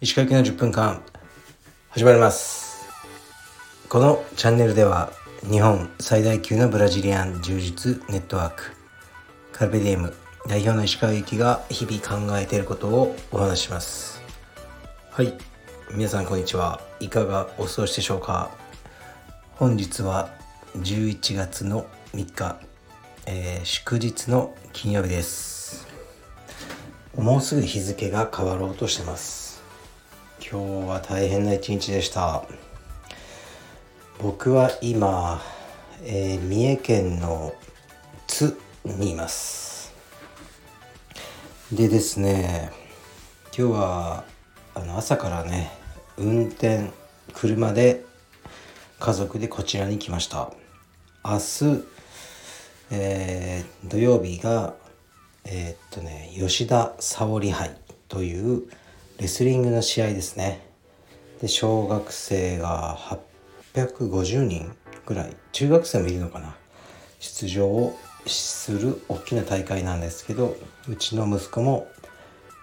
石川行の10分間始まります。このチャンネルでは日本最大級のブラジリアン柔術ネットワークカルペディエム代表の石川行きが日々考えていることをお話します。はい。皆さんこんにちは。いかがお過ごしでしょうか？本日は11月の3日、えー、祝日の金曜日です。もうすぐ日付が変わろうとしてます。今日は大変な一日でした。僕は今、えー、三重県の津にいます。でですね今日はあの朝からね運転車で家族でこちらに来ました。明日、えー、土曜日がえー、っとね吉田沙保里杯というレスリングの試合ですね。で小学生が850人ぐらい中学生もいるのかな。出場をする大きな大会なんですけどうちの息子も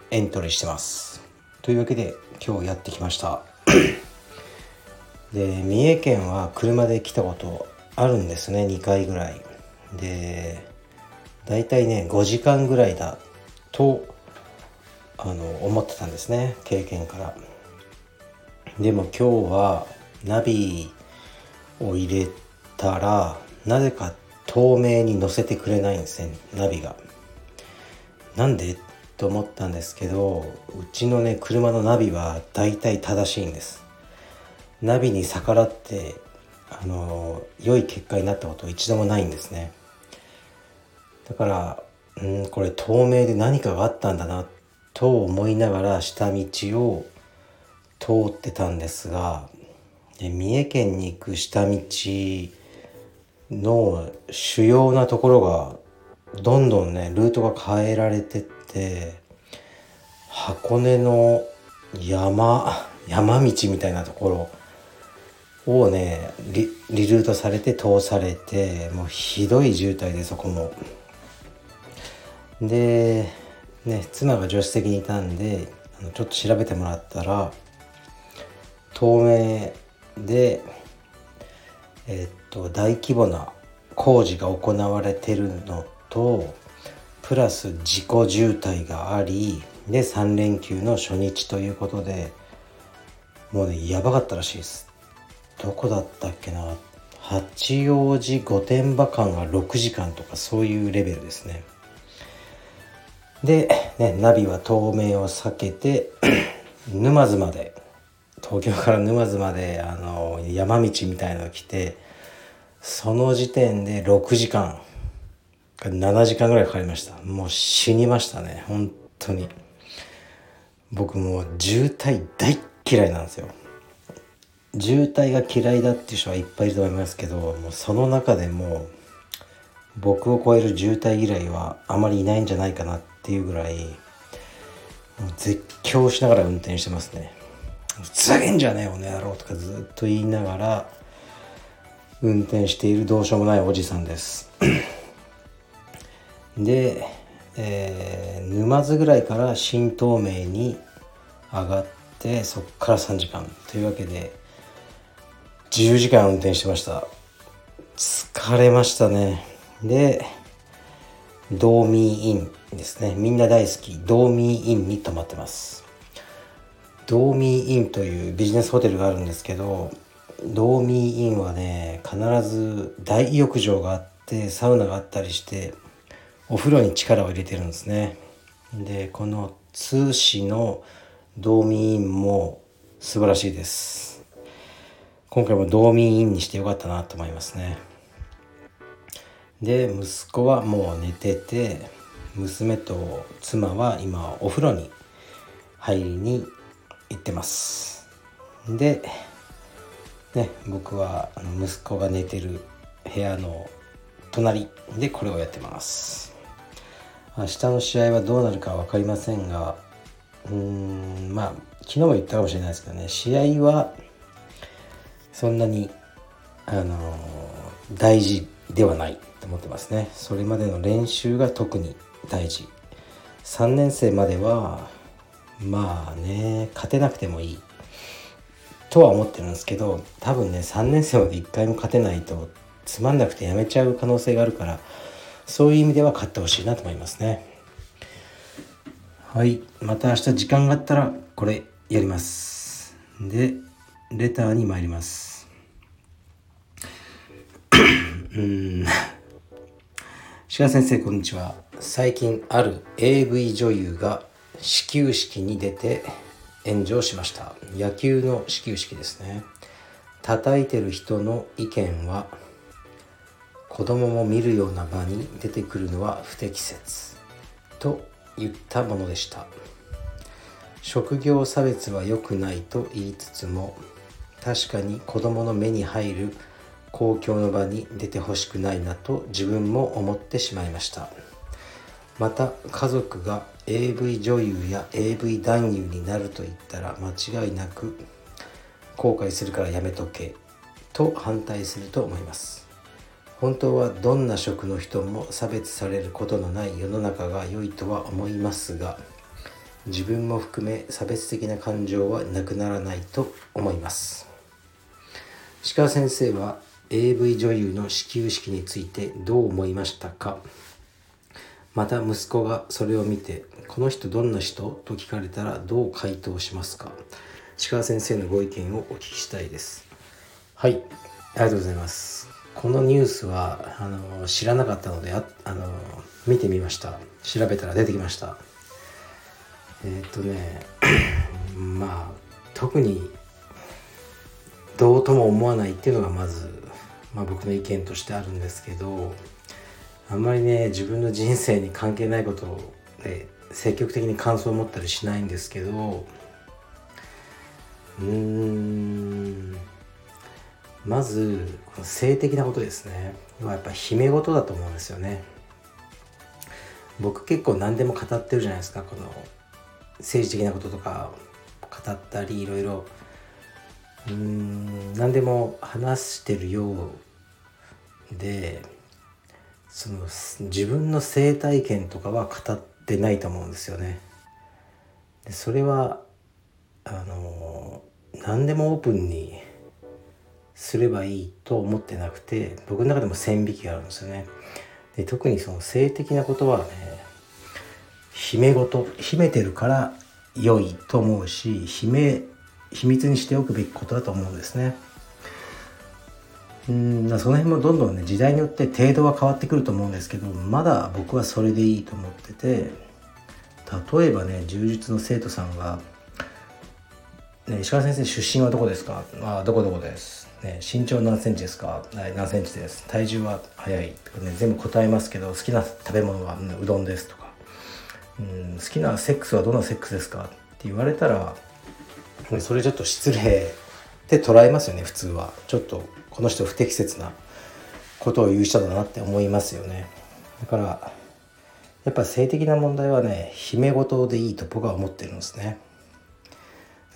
エントリーしてます。というわけで今日やってきました。で三重県は車で来たことあるんですね2回ぐらい。で大体ね5時間ぐらいだとあの思ってたんですね経験から。でも今日はナビを入れたらなぜか透明に載せてくれないんですねナビが。なんで？と思ったんですけどうちのね車のナビは大体正しいんです。ナビに逆らってあの良い結果になったことは一度もないんですね。だからうんこれ透明で何かがあったんだなと思いながら下道を通ってたんですがで三重県に行く下道の主要なところがどんどんねルートが変えられてって箱根の山 山道みたいなところをねリリルートされて通されてもうひどい渋滞でそこも。でね妻が助手席にいたんでちょっと調べてもらったら透明でえっと大規模な工事が行われてるのとプラス自己渋滞がありで3連休の初日ということでもうねやばかったらしいです。どこだったっけな？八王子御殿場間が6時間とかそういうレベルですね。で、ね、ナビは透明を避けて 沼津まで東京から沼津まであの山道みたいの来てその時点で6時間7時間ぐらいかかりました。もう死にましたね本当に。僕もう渋滞大嫌いなんですよ。渋滞が嫌いだっていう人はいっぱいいると思いますけどもうその中でも僕を超える渋滞嫌いはあまりいないんじゃないかなってていうぐらいもう絶叫しながら運転してますね。ふざけんじゃねえよね野郎とかずっと言いながら運転しているどうしようもないおじさんです。で、えー、沼津ぐらいから新東名に上がってそっから3時間というわけで10時間運転してました。疲れましたね。でドーミーイン。ですね。みんな大好き。ドーミーインに泊まってます。ドーミーインというビジネスホテルがあるんですけどドーミーインはね必ず大浴場があってサウナがあったりしてお風呂に力を入れてるんですね。でこの通市のドーミーインも素晴らしいです。今回もドーミーインにしてよかったなと思いますね。で息子はもう寝てて娘と妻は今お風呂に入りに行ってます。でね僕は息子が寝てる部屋の隣。でこれをやってます。明日の試合はどうなるか分かりませんがうーんまあ昨日も言ったかもしれないですけどね。試合はそんなにあの大事ではないと思ってますね。それまでの練習が特に大事。3年生まではまあね勝てなくてもいい。とは思ってるんですけど多分ね3年生まで1回も勝てないとつまんなくてやめちゃう可能性があるからそういう意味では勝ってほしいなと思いますね。はい。また明日時間があったらこれやります。でレターに参ります。うん。志賀先生こんにちは。最近ある AV 女優が始球式に出て炎上しました。野球の始球式ですね。叩いてる人の意見は子供も見るような場に出てくるのは不適切。と言ったものでした。職業差別は良くないと言いつつも確かに子供の目に入る公共の場に出てほしくないなと自分も思ってしまいました。また家族が AV 女優や AV 男優になると言ったら間違いなく後悔するからやめとけと反対すると思います。本当はどんな職の人も差別されることのない世の中が良いとは思いますが自分も含め差別的な感情はなくならないと思います。鹿先生は AV 女優の始球式についてどう思いましたか？また息子がそれを見て「この人どんな人?」と聞かれたらどう回答しますか鹿先生のご意見をお聞きしたいですはいありがとうございます。このニュースはあの知らなかったのでああの見てみました。調べたら出てきました。えー、っとね まあ特にどうとも思わないっていうのがまず、まあ、僕の意見としてあるんですけどあんまりね自分の人生に関係ないことで積極的に感想を持ったりしないんですけどうーんまず性的なことですね。やっぱ姫事だと思うんですよね。僕結構何でも語ってるじゃないですか。この政治的なこととか語ったりいろいろうーん何でも話してるようでその自分の生体験とかは語ってないと思うんですよね。でそれはあの何でもオープンにすればいいと思ってなくて僕の中でも線引きがあるんですよね。で特にその性的なことはね秘め事秘めてるから良いと思うし秘め秘密にしておくべきことだと思うんですね。うんその辺もどんどんね時代によって程度は変わってくると思うんですけどまだ僕はそれでいいと思ってて例えばね柔術の生徒さんが「ね、石川先生出身はどこですか?」あ「どこどこです」ね「身長何センチですか?」何センチです」「体重は速い」とかね全部答えますけど好きな食べ物は、うん、うどんですとか、うん「好きなセックスはどんなセックスですか?」って言われたらそれちょっと失礼って捉えますよね普通は。ちょっとこの人不適切なことを言う人だなって思いますよね。だからやっぱ性的な問題はね秘め事でいいと僕は思ってるんですね。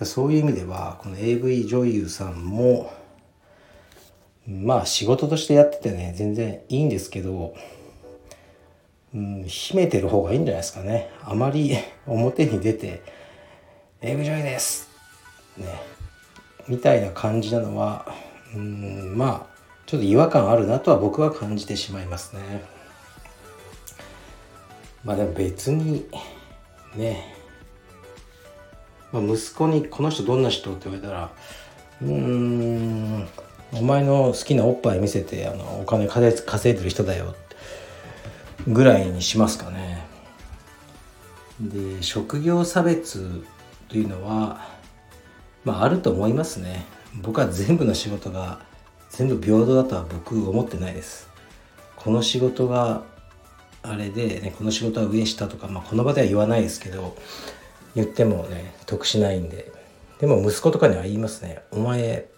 そういう意味ではこの AV 女優さんもまあ仕事としてやっててね全然いいんですけど、うん、秘めてる方がいいんじゃないですかね。あまり表に出て「AV 女優です」ね。みたいな感じなのはうんまあちょっと違和感あるなとは僕は感じてしまいますね。まあでも別にね、まあ、息子にこの人どんな人って言われたらうーんお前の好きなおっぱい見せてあのお金稼いでる人だよぐらいにしますかね。で職業差別というのはまああると思いますね。僕は全部の仕事が全部平等だとは僕思ってないです。この仕事があれで、ね、この仕事は上下とか、まあ、この場では言わないですけど言ってもね得しないんで。でも息子とかには言いますね。お前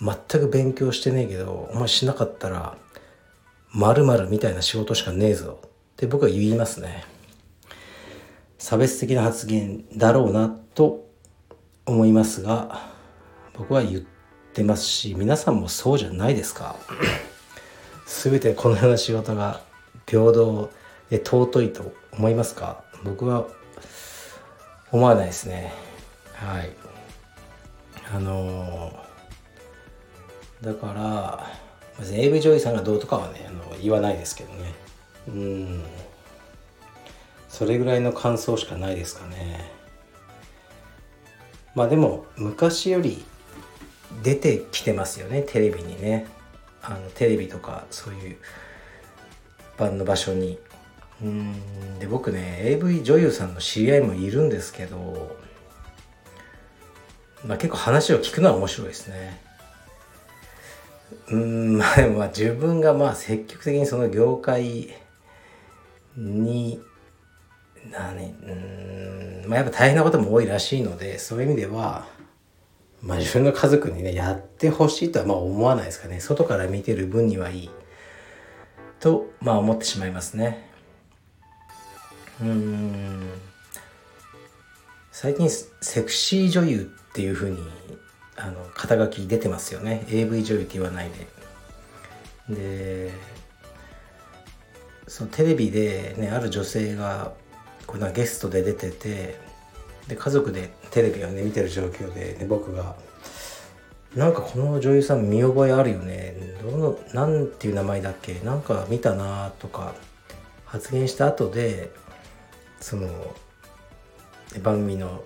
全く勉強してねえけどお前しなかったら〇〇みたいな仕事しかねえぞ。って僕は言いますね。差別的な発言だろうなと思いますが僕は言ってますし皆さんもそうじゃないですか。全てこのような仕事が平等で尊いと思いますか？僕は思わないですね。はい。あのー、だから別に AV 女優さんがどうとかはねあの言わないですけどね。うん。それぐらいの感想しかないですかね。まあでも昔より出てきてますよねテレビにね。あのテレビとかそういう般の場所に。うんで僕ね AV 女優さんの知り合いもいるんですけど、まあ、結構話を聞くのは面白いですね。うんまあでもまあ自分がまあ積極的にその業界に何うんまあやっぱ大変なことも多いらしいのでそういう意味ではまあ自分の家族にねやってほしいとはまあ思わないですかね。外から見てる分にはいい。とまあ思ってしまいますね。うん。最近セクシー女優っていうふうにあの肩書き出てますよね。AV 女優って言わないで。でそのテレビでねある女性がこれゲストで出ててで家族でテレビをね見てる状況で、ね、僕が「なんかこの女優さん見覚えあるよね。どのなんていう名前だっけ？なんか見たな」とか発言した後でその番組の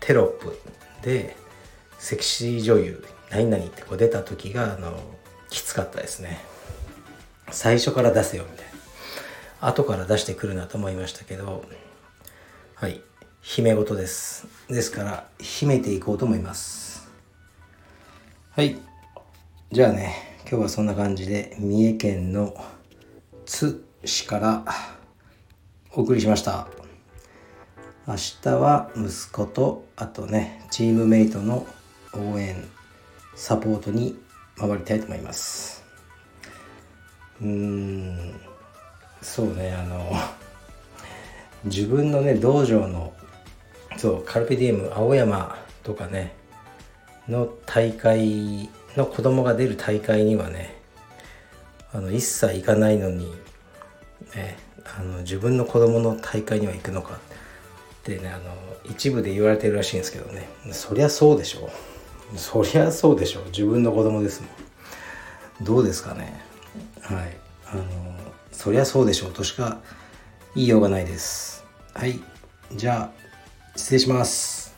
テロップで「セクシー女優何々」ってこう出た時があのきつかったですね。最初から出せよみたいな。後から出してくるなと思いましたけどはい。姫事です。ですから秘めていこうと思います。はい。じゃあね今日はそんな感じで三重県の津市からお送りしました。明日は息子とあとねチームメイトの応援サポートに回りたいと思います。うーん。そうねあの自分のね道場のそうカルペディエム青山とかねの大会の子供が出る大会にはねあの一切行かないのに、ね、あの自分の子供の大会には行くのかってねあの一部で言われてるらしいんですけどね。そりゃそうでしょそりゃそうでしょ自分の子供ですもん。どうですかね。はい。あのそりゃそうでしょうとしか言いようがないです。はい。じゃあ失礼します。